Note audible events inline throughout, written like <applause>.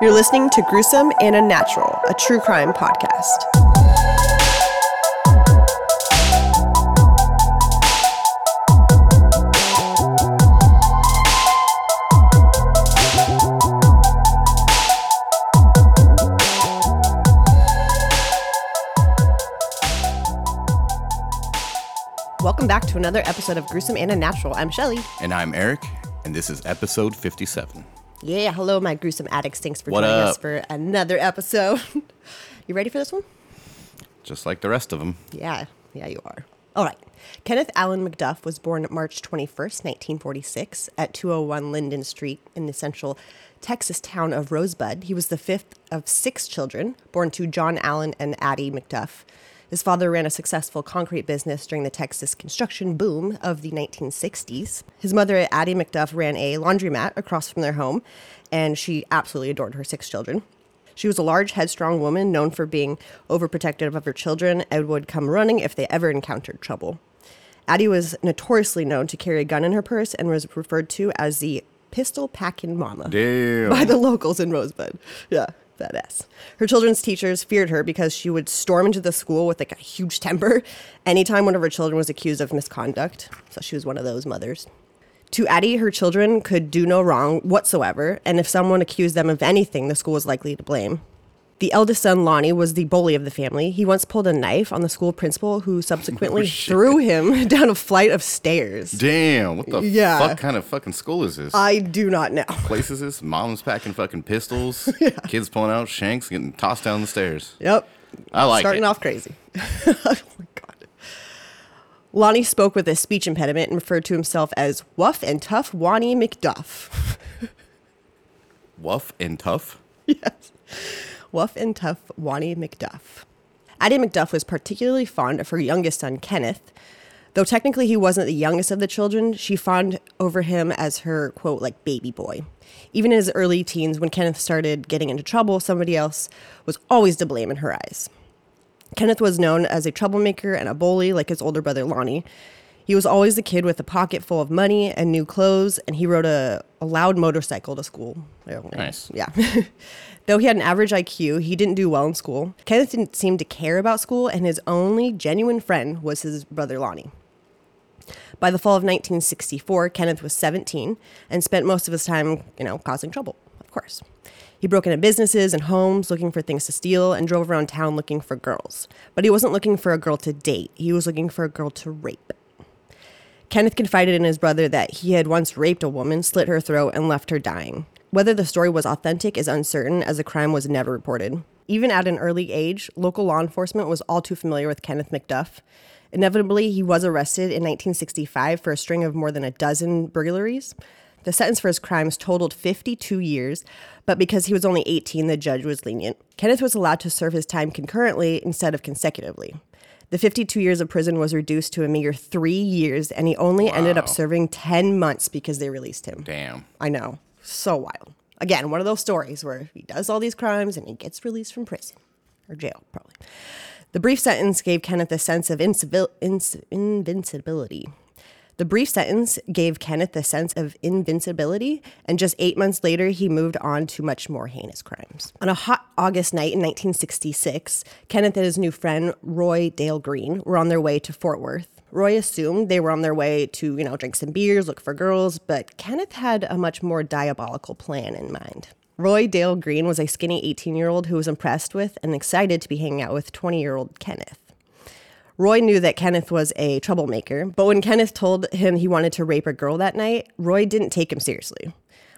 You're listening to Gruesome and Unnatural, a true crime podcast. Welcome back to another episode of Gruesome and Unnatural. I'm Shelly. And I'm Eric, and this is episode 57. Yeah, hello, my gruesome addicts. Thanks for What joining us for another episode. <laughs> you ready for this one? Just like the rest of them. Yeah, yeah, you are. All right. Kenneth Allen McDuff was born March 21st, 1946, at 201 Linden Street in the central Texas town of Rosebud. He was the fifth of six children born to John Allen and Addie McDuff. His father ran a successful concrete business during the Texas construction boom of the 1960s. His mother, Addie McDuff, ran a laundromat across from their home, and she absolutely adored her six children. She was a large, headstrong woman known for being overprotective of her children and would come running if they ever encountered trouble. Addie was notoriously known to carry a gun in her purse and was referred to as the pistol packing mama Damn. by the locals in Rosebud. Yeah, badass. Her children's teachers feared her because she would storm into the school with like a huge <laughs> temper anytime one of her children was accused of misconduct. So she was one of those mothers. To Addie, her children could do no wrong whatsoever, and if someone accused them of anything, the school was likely to blame. The eldest son, Lonnie, was the bully of the family. He once pulled a knife on the school principal, who subsequently <laughs> oh, shit. threw him <laughs> down a flight of stairs. Damn. What the Yeah. fuck kind of fucking school is this? I do not know. Place is this? Mom's packing fucking pistols. <laughs> Kids pulling out shanks, getting tossed down the stairs. Yep. I like Starting it. off crazy. oh my God. Lonnie spoke with a speech impediment and referred to himself as Wuff and Tough Wani McDuff. Wuff and tough. yes. Wuff and Tough Wani McDuff. Addie McDuff was particularly fond of her youngest son, Kenneth. Though technically he wasn't the youngest of the children, she fawned over him as her, quote, like baby boy. Even in his early teens, when Kenneth started getting into trouble, somebody else was always to blame in her eyes. Kenneth was known as a troublemaker and a bully like his older brother Lonnie. He was always the kid with a pocket full of money and new clothes, and he rode a, a loud motorcycle to school. Nice. Yeah. <laughs> Though he had an average IQ, he didn't do well in school. Kenneth didn't seem to care about school, and his only genuine friend was his brother Lonnie. By the fall of 1964, Kenneth was 17 and spent most of his time, you know, causing trouble, of course. He broke into businesses and homes looking for things to steal and drove around town looking for girls. But he wasn't looking for a girl to date, he was looking for a girl to rape. Kenneth confided in his brother that he had once raped a woman, slit her throat, and left her dying. Whether the story was authentic is uncertain, as the crime was never reported. Even at an early age, local law enforcement was all too familiar with Kenneth McDuff. Inevitably, he was arrested in 1965 for a string of more than a dozen burglaries. The sentence for his crimes totaled 52 years, but because he was only 18, the judge was lenient. Kenneth was allowed to serve his time concurrently instead of consecutively. The 52 years of prison was reduced to a meager three years, and he only ended up serving 10 months because they released him. Damn. I know. So wild. Again, one of those stories where he does all these crimes and he gets released from prison or jail, probably. The brief sentence gave Kenneth a sense of incivil- inc- invincibility. The brief sentence gave Kenneth a sense of invincibility, and just eight months later, he moved on to much more heinous crimes. On a hot August night in 1966, Kenneth and his new friend, Roy Dale Green, were on their way to Fort Worth. Roy assumed they were on their way to, you know, drink some beers, look for girls, but Kenneth had a much more diabolical plan in mind. Roy Dale Green was a skinny 18 year old who was impressed with and excited to be hanging out with 20 year old Kenneth. Roy knew that Kenneth was a troublemaker, but when Kenneth told him he wanted to rape a girl that night, Roy didn't take him seriously.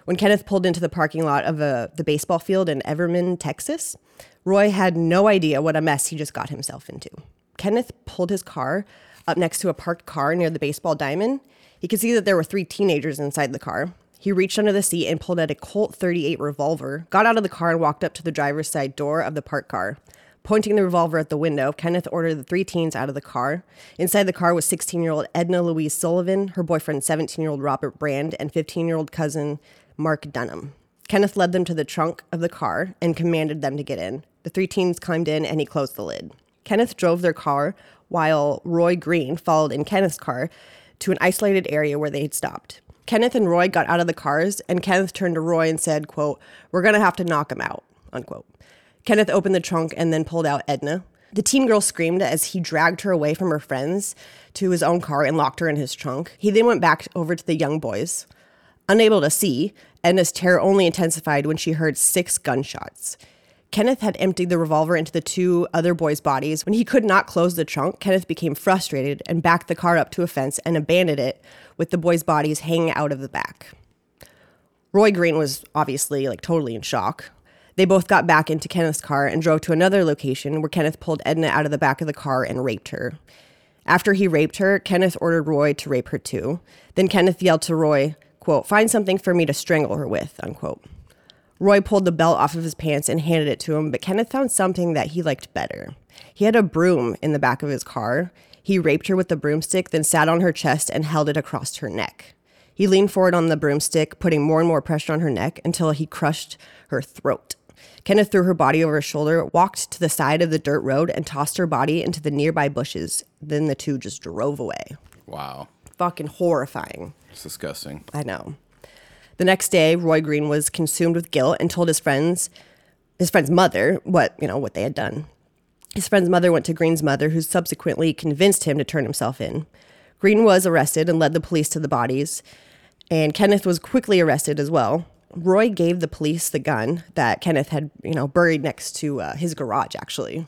When Kenneth pulled into the parking lot of uh the baseball field in Everman, Texas, Roy had no idea what a mess he just got himself into. Kenneth pulled his car up next to a parked car near the baseball diamond. He could see that there were three teenagers inside the car. He reached under the seat and pulled out a Colt 38 revolver, got out of the car, and walked up to the driver's side door of the parked car. Pointing the revolver at the window, Kenneth ordered the three teens out of the car. Inside the car was 16 year old Edna Louise Sullivan, her boyfriend, 17 year old Robert Brand, and 15 year old cousin Mark Dunham. Kenneth led them to the trunk of the car and commanded them to get in. The three teens climbed in and he closed the lid. Kenneth drove their car while Roy Green followed in Kenneth's car to an isolated area where they had stopped. Kenneth and Roy got out of the cars, and Kenneth turned to Roy and said, quote, We're gonna have to knock him out, unquote. Kenneth opened the trunk and then pulled out Edna. The teen girl screamed as he dragged her away from her friends to his own car and locked her in his trunk. He then went back over to the young boys. Unable to see, Edna's terror only intensified when she heard six gunshots. Kenneth had emptied the revolver into the two other boys' bodies. When he could not close the trunk, Kenneth became frustrated and backed the car up to a fence and abandoned it with the boys' bodies hanging out of the back. Roy Green was obviously like totally in shock. They both got back into Kenneth's car and drove to another location where Kenneth pulled Edna out of the back of the car and raped her. After he raped her, Kenneth ordered Roy to rape her too. Then Kenneth yelled to Roy, quote, find something for me to strangle her with, unquote. Roy pulled the belt off of his pants and handed it to him, but Kenneth found something that he liked better. He had a broom in the back of his car. He raped her with the broomstick, then sat on her chest and held it across her neck. He leaned forward on the broomstick, putting more and more pressure on her neck until he crushed her throat. Kenneth threw her body over his shoulder, walked to the side of the dirt road, and tossed her body into the nearby bushes. Then the two just drove away. Wow. Fucking horrifying. It's disgusting. I know. The next day, Roy Green was consumed with guilt and told his friends, his friend's mother, what, you know, what they had done. His friend's mother went to Green's mother, who subsequently convinced him to turn himself in. Green was arrested and led the police to the bodies, and Kenneth was quickly arrested as well. Roy gave the police the gun that Kenneth had, you know, buried next to uh, his garage, actually.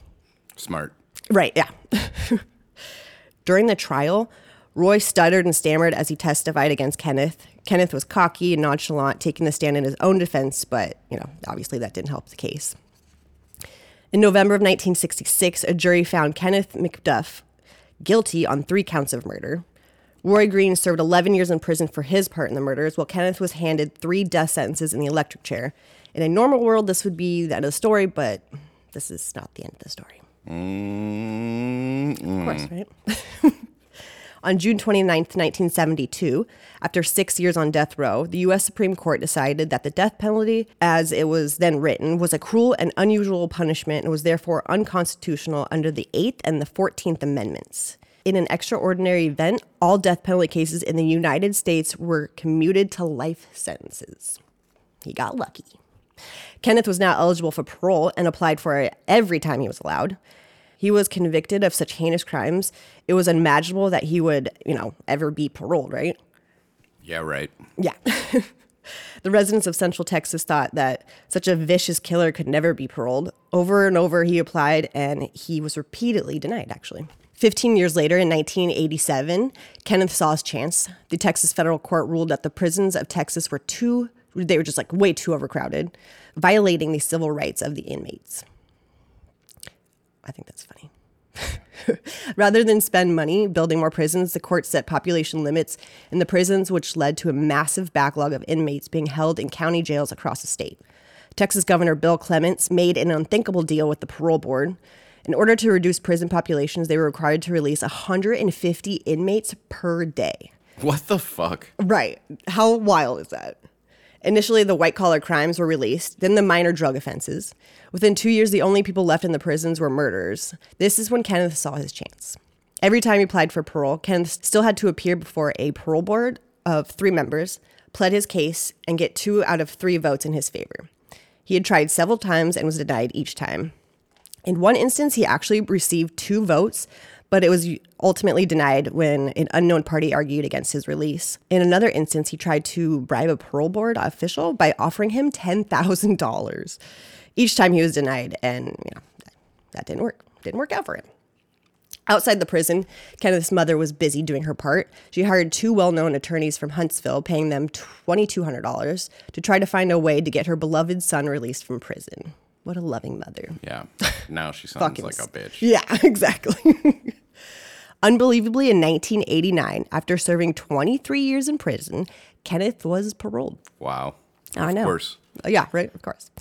Smart. Right, yeah. <laughs> During the trial, Roy stuttered and stammered as he testified against Kenneth. Kenneth was cocky and nonchalant, taking the stand in his own defense, but, you know, obviously that didn't help the case. In November of 1966, a jury found Kenneth McDuff guilty on three counts of murder. Roy Green served 11 years in prison for his part in the murders, while Kenneth was handed three death sentences in the electric chair. In a normal world, this would be the end of the story, but this is not the end of the story. Mm-mm. Of course, right? <laughs> on June 29th, 1972, after six years on death row, the U.S. Supreme Court decided that the death penalty, as it was then written, was a cruel and unusual punishment and was therefore unconstitutional under the 8th and the 14th Amendments. In an extraordinary event, all death penalty cases in the United States were commuted to life sentences. He got lucky. Kenneth was now eligible for parole and applied for it every time he was allowed. He was convicted of such heinous crimes, it was unimaginable that he would, you know, ever be paroled, right? Yeah, right. Yeah. <laughs> the residents of Central Texas thought that such a vicious killer could never be paroled. Over and over, he applied and he was repeatedly denied, actually. 15 years later, in 1987, Kenneth saw his chance. The Texas federal court ruled that the prisons of Texas were too, they were just like way too overcrowded, violating the civil rights of the inmates. I think that's funny. <laughs> Rather than spend money building more prisons, the court set population limits in the prisons, which led to a massive backlog of inmates being held in county jails across the state. Texas Governor Bill Clements made an unthinkable deal with the parole board. In order to reduce prison populations, they were required to release 150 inmates per day. What the fuck? Right. How wild is that? Initially, the white collar crimes were released, then the minor drug offenses. Within two years, the only people left in the prisons were murderers. This is when Kenneth saw his chance. Every time he applied for parole, Kenneth still had to appear before a parole board of three members, pled his case, and get two out of three votes in his favor. He had tried several times and was denied each time. In one instance, he actually received two votes, but it was ultimately denied when an unknown party argued against his release. In another instance, he tried to bribe a parole board official by offering him $10,000. Each time he was denied, and you know, that didn't work. Didn't work out for him. Outside the prison, Kenneth's mother was busy doing her part. She hired two well known attorneys from Huntsville, paying them $2,200 to try to find a way to get her beloved son released from prison. What a loving mother. Yeah. <laughs> Now she sounds like a bitch. Yeah, <laughs> exactly. Unbelievably, in 1989, after serving 23 years in prison, Kenneth was paroled. Wow. I Of know. Of course. Uh, Yeah, right, of course.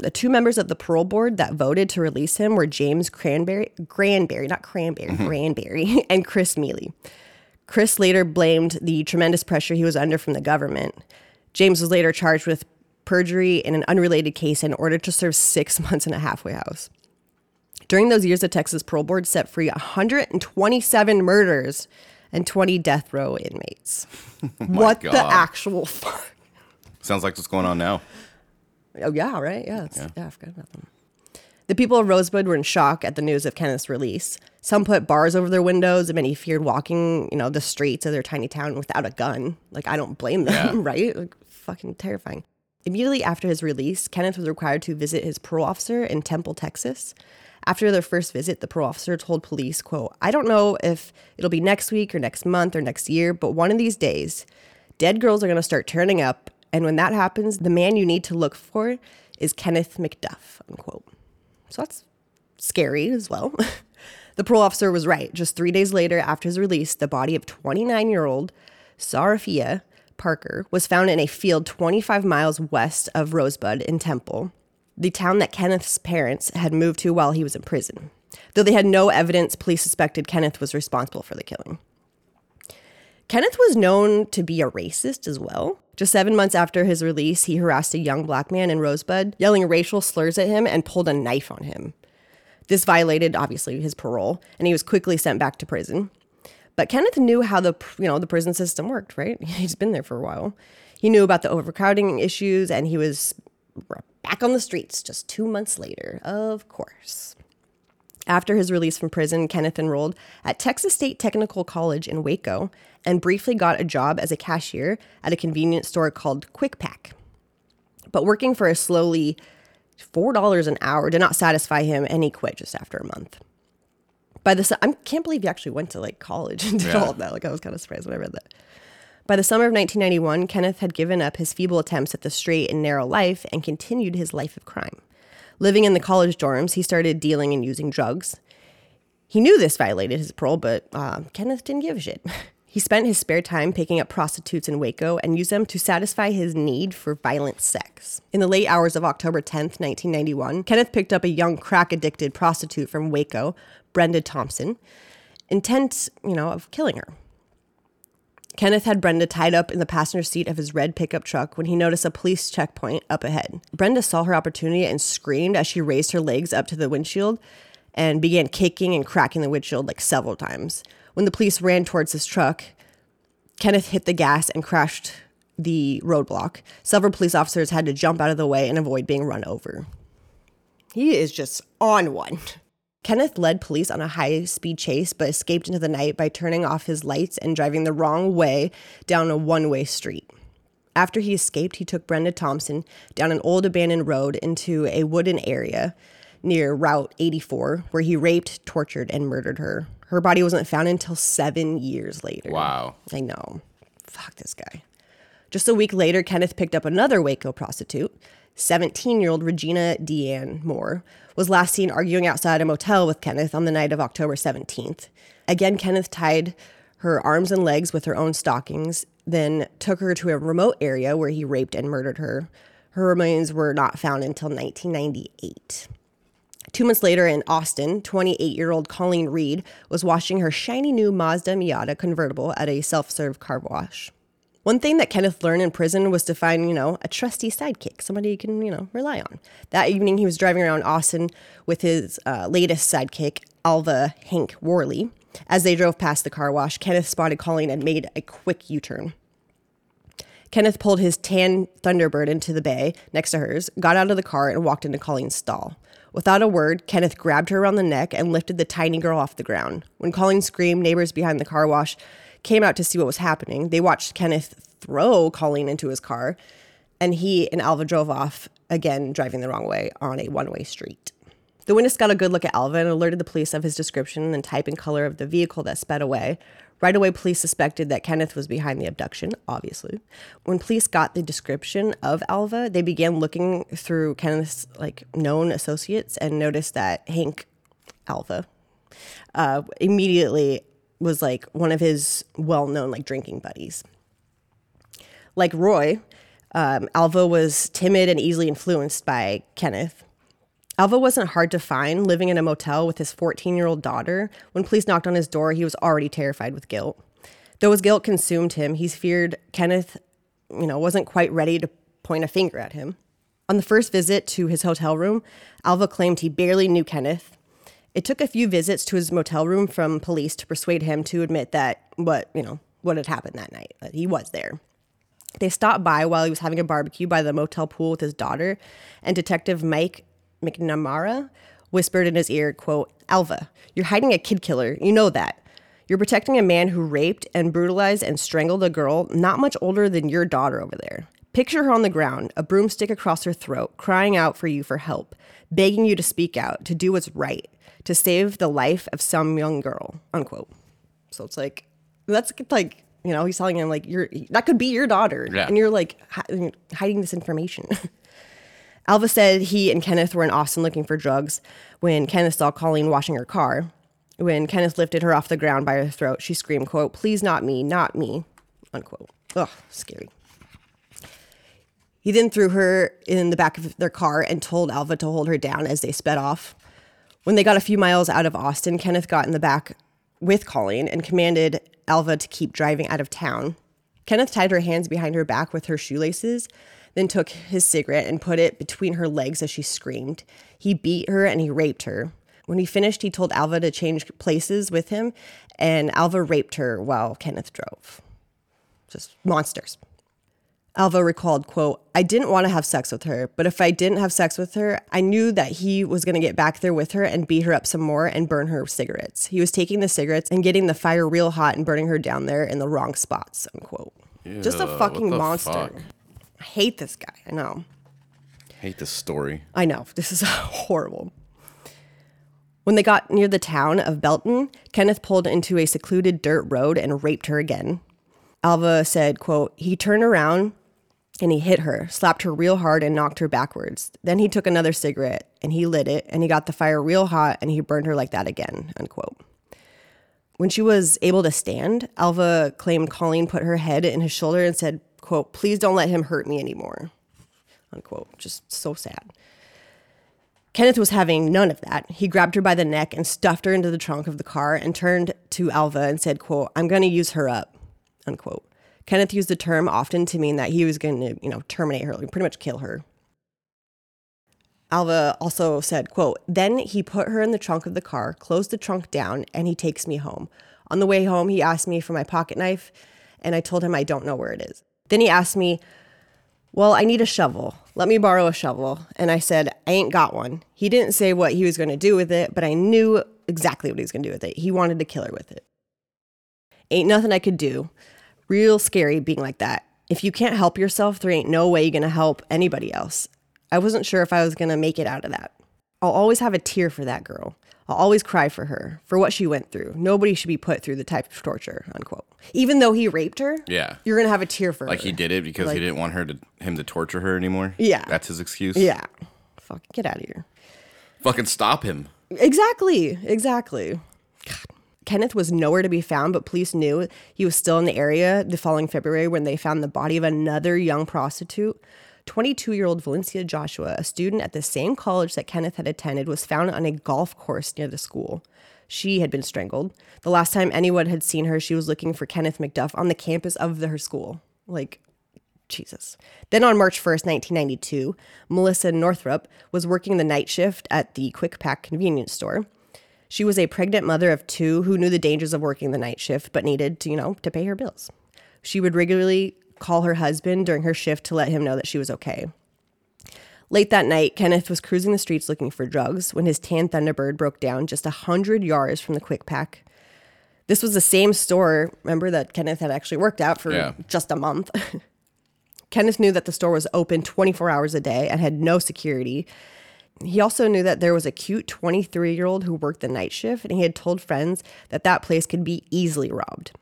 The two members of the parole board that voted to release him were James Cranberry, Granberry, not Cranberry, Granberry, <laughs> and Chris Mealy. Chris later blamed the tremendous pressure he was under from the government. James was later charged with perjury in an unrelated case and ordered to serve six <laughs> months in a halfway house. During those years, the Texas Parole Board set free 127 murders and 20 death row inmates. <laughs> what the actual <laughs> fuck? Sounds like what's going on now. Oh yeah, right. Yeah, it's, yeah. Yeah. I forgot about them. The people of Rosebud were in shock at the news of Kenneth's release. Some put bars over their windows, and many feared walking, you know, the streets of their tiny town without a gun. Like I don't blame them, Yeah. right? Like fucking terrifying. Immediately after his release, Kenneth was required to visit his parole officer in Temple, Texas. After their first visit, the parole officer told police, quote, I don't know if it'll be next week or next month or next year, but one of these days, dead girls are going to start turning up. And when that happens, the man you need to look for is Kenneth McDuff, unquote. So that's scary as well. <laughs> the parole officer was right. Just three days later, after his release, the body of 29 year old Sarafia Parker was found in a field 25 miles west of Rosebud in Temple, the town that Kenneth's parents had moved to while he was in prison. Though they had no evidence, police suspected Kenneth was responsible for the killing. Kenneth was known to be a racist as well. Just seven months after his release, he harassed a young black man in Rosebud, yelling racial slurs at him and pulled a knife on him. This violated, obviously, his parole, and he was quickly sent back to prison. But Kenneth knew how the you know the prison system worked, right? <laughs> He's been there for a while. He knew about the overcrowding issues, and he was back on the streets just two months later, of course. After his release from prison, Kenneth enrolled at Texas State Technical College in Waco and briefly got a job as a cashier at a convenience store called Quick Pack. But working for a slowly $4 an hour did not satisfy him and he quit just after a month. By the I can't believe he actually went to like college <laughs> and did Yeah. all of that. Like I was kind of surprised when I read that. By the summer of 1991, Kenneth had given up his feeble attempts at the straight and narrow life and continued his life of crime. Living in the college dorms, he started dealing and using drugs. He knew this violated his parole, but uh, Kenneth didn't give a shit. <laughs> He spent his spare time picking up prostitutes in Waco and used them to satisfy his need for violent sex. In the late hours of October 10th, 1991, Kenneth picked up a young crack addicted prostitute from Waco, Brenda Thompson, intent, you know, of killing her. Kenneth had Brenda tied up in the passenger seat of his red pickup truck when he noticed a police checkpoint up ahead. Brenda saw her opportunity and screamed as she raised her legs up to the windshield and began kicking and cracking the windshield like several times. When the police ran towards his truck, Kenneth hit the gas and crashed the roadblock. Several police officers had to jump out of the way and avoid being run over. He is just on one. Kenneth led police on a high speed chase but escaped into the night by turning off his lights and driving the wrong way down a one way street. After he escaped, he took Brenda Thompson down an old abandoned road into a wooden area near Route 84, where he raped, tortured, and murdered her. Her body wasn't found until seven years later. Wow. I know. Fuck this guy. Just a week later, Kenneth picked up another Waco prostitute. 17 year old Regina Deanne Moore was last seen arguing outside a motel with Kenneth on the night of October 17th. Again, Kenneth tied her arms and legs with her own stockings, then took her to a remote area where he raped and murdered her. Her remains were not found until 1998. Two months later in Austin, 28 year old Colleen Reed was washing her shiny new Mazda Miata convertible at a self serve car wash. One thing that Kenneth learned in prison was to find, you know, a trusty sidekick, somebody you can, you know, rely on. That evening, he was driving around Austin with his uh, latest sidekick, Alva Hank Worley. As they drove past the car wash, Kenneth spotted Colleen and made a quick U turn. Kenneth pulled his tan Thunderbird into the bay next to hers, got out of the car, and walked into Colleen's stall. Without a word, Kenneth grabbed her around the neck and lifted the tiny girl off the ground. When Colleen screamed, neighbors behind the car wash came out to see what was happening. They watched Kenneth throw Colleen into his car, and he and Alva drove off, again, driving the wrong way on a one way street. The witness got a good look at Alva and alerted the police of his description and type and color of the vehicle that sped away. Right away, police suspected that Kenneth was behind the abduction, obviously. When police got the description of Alva, they began looking through Kenneth's like known associates and noticed that Hank Alva uh, immediately was like one of his well-known like drinking buddies. Like Roy, um, Alva was timid and easily influenced by Kenneth. Alva wasn't hard to find, living in a motel with his 14 year old daughter. When police knocked on his door, he was already terrified with guilt. Though his guilt consumed him, he feared Kenneth, you know, wasn't quite ready to point a finger at him. On the first visit to his hotel room, Alva claimed he barely knew Kenneth It took a few visits to his motel room from police to persuade him to admit that what, you know, what had happened that night, that he was there. They stopped by while he was having a barbecue by the motel pool with his daughter, and Detective Mike McNamara whispered in his ear, quote, Alva, you're hiding a kid killer. You know that. You're protecting a man who raped and brutalized and strangled a girl not much older than your daughter over there. Picture her on the ground, a broomstick across her throat, crying out for you for help, begging you to speak out, to do what's right, to save the life of some young girl, unquote. So it's like, that's like, you know, he's telling him, like, you're, that could be your daughter. Yeah. And you're like hi- hiding this information. <laughs> Alva said he and Kenneth were in Austin looking for drugs when Kenneth saw Colleen washing her car. When Kenneth lifted her off the ground by her throat, she screamed, quote, please not me, not me, unquote. Ugh, scary. He then threw her in the back of their car and told Alva to hold her down as they sped off. When they got a few miles out of Austin, Kenneth got in the back with Colleen and commanded Alva to keep driving out of town. Kenneth tied her hands behind her back with her shoelaces, then took his cigarette and put it between her legs as she screamed. He beat her and he raped her. When he finished, he told Alva to change places with him, and Alva raped her while Kenneth drove. Just monsters. Alva recalled, quote, I didn't want to have sex with her, but if I didn't have sex with her, I knew that he was going to get back there with her and beat her up some more and burn her cigarettes. He was taking the cigarettes and getting the fire real hot and burning her down there in the wrong spots, unquote. Just a fucking monster. fuck? I hate this guy. I know. Hate this story. I know. This is <laughs> horrible. When they got near the town of Belton, Kenneth pulled into a secluded dirt road and raped her again. Alva said, quote, he turned around and he hit her, slapped her real hard and knocked her backwards. Then he took another cigarette and he lit it and he got the fire real hot and he burned her like that again, unquote. When she was able to stand, Alva claimed Colleen put her head in his shoulder and said, quote, please don't let him hurt me anymore, unquote. Just so sad. Kenneth was having none of that. He grabbed her by the neck and stuffed her into the trunk of the car and turned to Alva and said, quote, I'm going to use her up, unquote. Kenneth used the term often to mean that he was going to, you know, terminate her, pretty much kill her. Alva also said, quote, then he put her in the trunk of the car, closed the trunk down, and he takes me home. On the way home, he asked me for my pocket knife, and I told him I don't know where it is. Then he asked me, well, I need a shovel. Let me borrow a shovel. And I said, I ain't got one. He didn't say what he was going to do with it, but I knew exactly what he was going to do with it. He wanted to kill her with it. Ain't nothing I could do. Real scary being like that. If you can't help yourself, there ain't no way you're going to help anybody else. I wasn't sure if I was going to make it out of that. I'll always have a tear for that girl. I'll always cry for her, for what she went through. Nobody should be put through the type of torture, unquote. Even though he raped her, Yeah. you're to have a tear for Like her. he did it because Like- he didn't want her to him to torture her anymore. Yeah. That's his excuse. Yeah. Fuck, get out of here. Fucking stop him. Exactly. Exactly. God. Kenneth was nowhere to be found, but police knew he was still in the area the following February when they found the body of another young prostitute. 22 year old Valencia Joshua, a student at the same college that Kenneth had attended, was found on a golf course near the school. She had been strangled. The last time anyone had seen her, she was looking for Kenneth McDuff on the campus of the, her school. Like, Jesus. Then on March 1st, 1992, Melissa Northrup was working the night shift at the Quick Pack convenience store. She was a pregnant mother of two who knew the dangers of working the night shift but needed to, you know, to pay her bills. She would regularly call her husband during her shift to let him know that she was okay. Late that night, Kenneth was cruising the streets looking for drugs when his tan Thunderbird broke down just a hundred yards from the Quick Pack. This was the same store, remember, that Kenneth had actually worked out for Yeah. just a month. <laughs> Kenneth knew that the store was open 24 hours a day and had no security. He also knew that there was a cute 23 year old who worked the night shift, and he had told friends that that place could be easily robbed.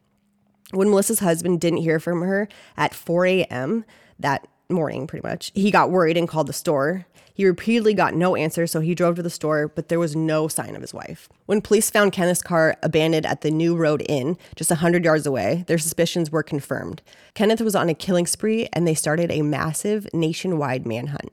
When Melissa's husband didn't hear from her at 4 a.m. that morning, pretty much, he got worried and called the store. He repeatedly got no answer, so he drove to the store, but there was no sign of his wife. When police found Kenneth's car abandoned at the New Road Inn, just 100 yards away, their suspicions were confirmed. Kenneth was on a killing spree, and they started a massive nationwide manhunt.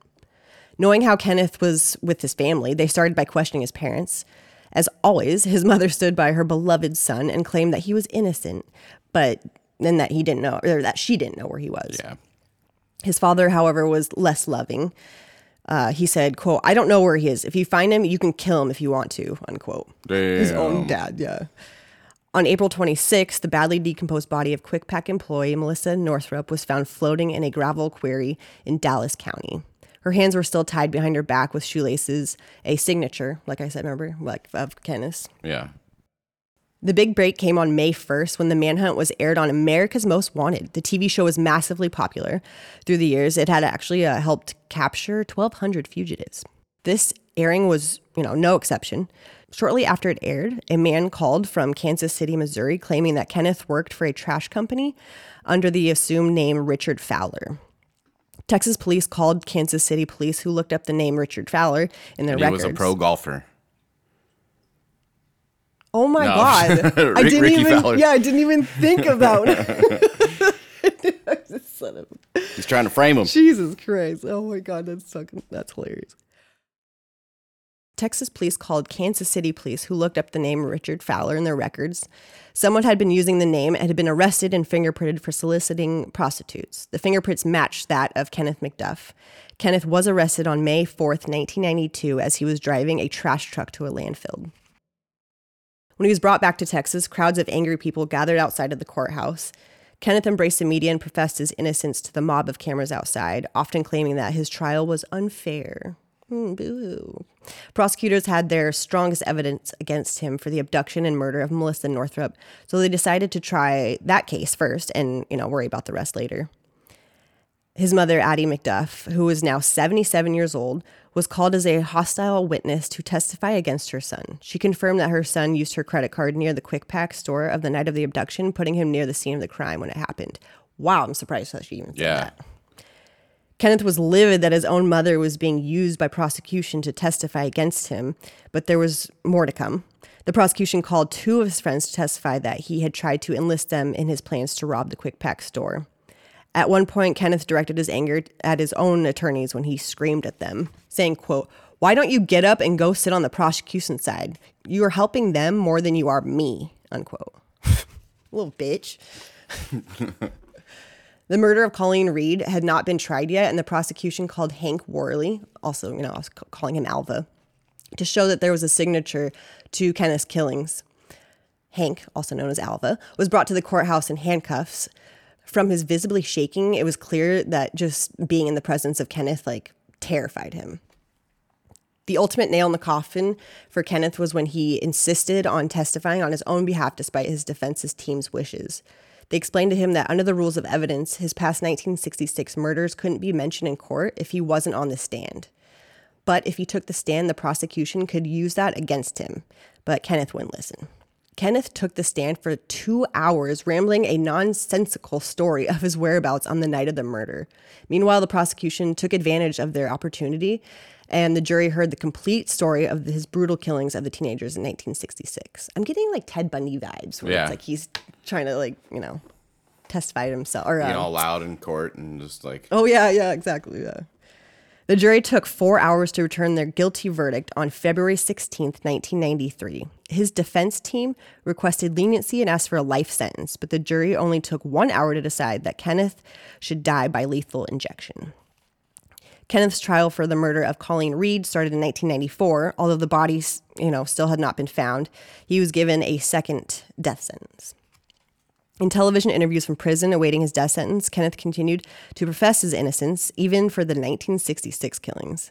Knowing how Kenneth was with his family, they started by questioning his parents. As always, his <laughs> mother stood by her beloved son and claimed that he was innocent, but then that he didn't know, or that she didn't know where he was. Yeah. His father, however, was less loving. Uh, he said, quote, I don't know where he is. If you find him, you can kill him if you want to, unquote. His own dad, yeah. On April 26, the badly decomposed body of Quick Pack employee Melissa Northrup was found floating in a gravel quarry in Dallas County. Her hands were still tied behind her back with shoelaces, a signature, like I said, remember, like of Kenneth's. Yeah. The big break came on May 1st when the manhunt was aired on America's Most Wanted. The TV show was massively popular through the years. It had actually uh, helped capture 1,200 fugitives. This airing was, you know, no exception. Shortly after it aired, a man called from Kansas City, Missouri, claiming that Kenneth worked for a trash company under the assumed name Richard Fowler. Texas police called Kansas City police, who looked up the name Richard Fowler in their And he records. was a pro golfer. Oh my No. god! <laughs> I didn't Ricky even. Fowler. Yeah, I didn't even think about. Son <laughs> of He's trying to frame him. Jesus Christ! Oh my god, that's fucking that's hilarious. Texas police called Kansas City police, who looked up the name Richard Fowler in their records. Someone had been using the name and had been arrested and fingerprinted for soliciting prostitutes. The fingerprints matched that of Kenneth McDuff. Kenneth was arrested on May 4th, 1992, as he was driving a trash truck to a landfill. When he was brought back to Texas, crowds of angry people gathered outside of the courthouse. Kenneth embraced the media and professed his innocence to the mob of cameras outside, often claiming that his trial was unfair. Hmm, boo. Prosecutors had their strongest evidence against him for the abduction and murder of Melissa Northrup, so they decided to try that case first and, you know, worry about the rest later. His mother, Addie McDuff, who is now 77 years old, was called as a hostile witness to testify against her son. She confirmed that her son used her credit card near the Quick Pack store of the night of the abduction, putting him near the scene of the crime when it happened. Wow, I'm surprised that she even said Yeah. that. Kenneth was livid that his own mother was being used by prosecution to testify against him, but there was more to come. The prosecution called two of his friends to testify that he had tried to enlist them in his plans to rob the Quick Pack store. At one point, Kenneth directed his anger at his own attorneys when he screamed at them, saying, quote, Why don't you get up and go sit on the prosecution side? You are helping them more than you are me, unquote. <laughs> Little bitch. <laughs> The murder of Colleen Reed had not been tried yet, and the prosecution called Hank Worley, also, you know, I was calling him Alva, to show that there was a signature to Kenneth's killings. Hank, also known as Alva, was brought to the courthouse in handcuffs. From his visibly shaking, it was clear that just being in the presence of Kenneth, like, terrified him. The ultimate nail in the coffin for Kenneth was when he insisted on testifying on his own behalf despite his defense's team's wishes. They explained to him that under the rules of evidence, his past 1966 murders couldn't be mentioned in court if he wasn't on the stand. But if he took the stand, the prosecution could use that against him. But Kenneth wouldn't listen. Kenneth took the stand for two hours, rambling a nonsensical story of his whereabouts on the night of the murder. Meanwhile, the prosecution took advantage of their opportunity, and the jury heard the complete story of his brutal killings of the teenagers in 1966. I'm getting like Ted Bundy vibes, where Yeah. it's like he's trying to like you know testify to himself. Or Being uh, all loud in court and just like, Oh yeah, yeah, exactly. Yeah. The jury took four hours to return their guilty verdict on February 16th, 1993. His defense team requested leniency and asked for a life sentence, but the jury only took one hour to decide that Kenneth should die by lethal injection. Kenneth's trial for the murder of Colleen Reed started in 1994. Although the bodies, you know, still had not been found, he was given a second death sentence. In television interviews from prison awaiting his death sentence, Kenneth continued to profess his innocence, even for the 1966 killings.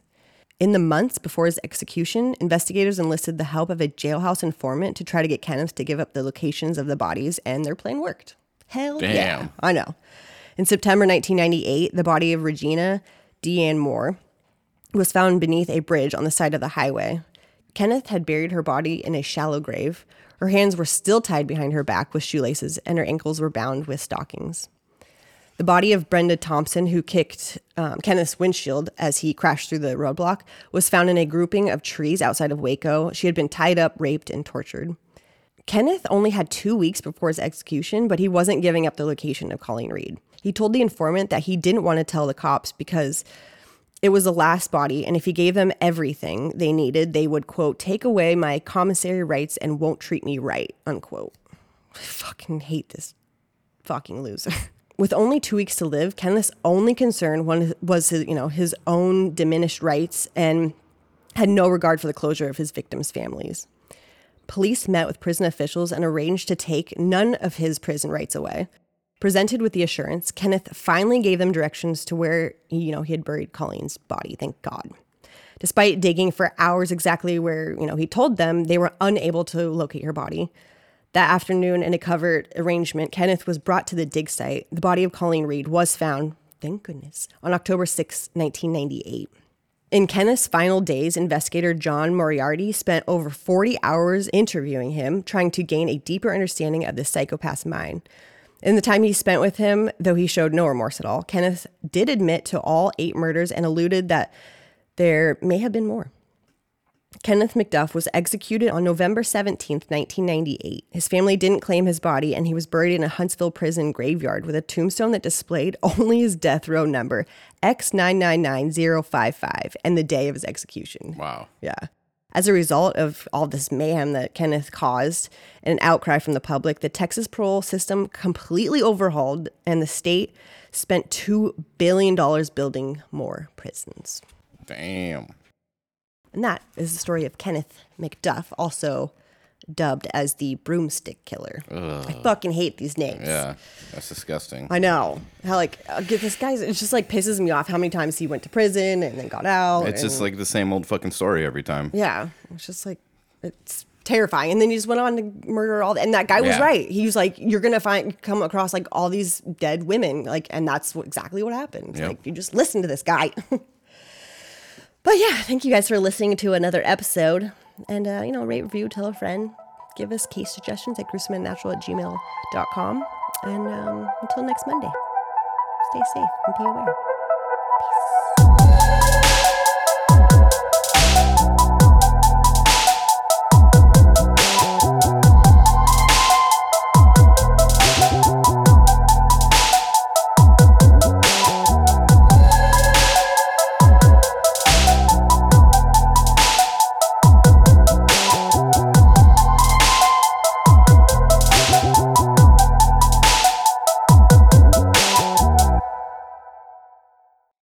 In the months before his execution, investigators enlisted the help of a jailhouse informant to try to get Kenneth to give up the locations of the bodies, and their plan worked. Hell yeah. I know. In September 1998, the body of Regina Deanne Moore was found beneath a bridge on the side of the highway. Kenneth had buried her body in a shallow grave. Her hands were still tied behind her back with shoelaces, and her ankles were bound with stockings. The body of Brenda Thompson, who kicked um, Kenneth's windshield as he crashed through the roadblock, was found in a grouping of trees outside of Waco. She had been tied up, raped, and tortured. Kenneth only had two weeks before his execution, but he wasn't giving up the location of Colleen Reed. He told the informant that he didn't want to tell the cops because it was the last body, and if he gave them everything they needed, they would, quote, take away my commissary rights and won't treat me right, unquote. I fucking hate this fucking loser. <laughs> with only two weeks to live, Kenneth's only concern was his, you know, his own diminished rights and had no regard for the closure of his victims' families. Police met with prison officials and arranged to take none of his prison rights away. Presented with the assurance, Kenneth finally gave them directions to where you know he had buried Colleen's body. Thank God. Despite digging for hours exactly where you know he told them, they were unable to locate her body. That afternoon, in a covered arrangement, Kenneth was brought to the dig site. The body of Colleen Reed was found, thank goodness, on October 6, 1998. In Kenneth's final days, investigator John Moriarty spent over 40 hours interviewing him, trying to gain a deeper understanding of the psychopath's mind. In the time he spent with him, though he showed no remorse at all, Kenneth did admit to all eight murders and alluded that there may have been more. Kenneth McDuff was executed on November 17, 1998. His family didn't claim his body, and he was buried in a Huntsville prison graveyard with a tombstone that displayed <laughs> only his death row number, X999055, and the day of his execution. Wow. Yeah. As a result of all this mayhem that Kenneth caused and an outcry from the public, the Texas parole system completely overhauled, and the state spent $2 billion building more prisons. Damn. And that is the story of Kenneth McDuff, also dubbed as the broomstick killer. Ugh. I fucking hate these names. Yeah, that's disgusting. I know. How like I'll get this guy's it just like pisses me off how many times he went to prison and then got out. It's and, just like the same old fucking story every time. Yeah. It's just like it's terrifying. And then he just went on to murder all the, and that guy was yeah. right. He was like, You're gonna find come across like all these dead women. Like and that's what, exactly what happened. Yep. Like you just listen to this guy. <laughs> But yeah, thank you guys for listening to another episode. And, uh, you know, rate, review, tell a friend. Give us case suggestions at gruesomeandunnatural at gmail.com. And um, until next Monday, stay safe and be aware.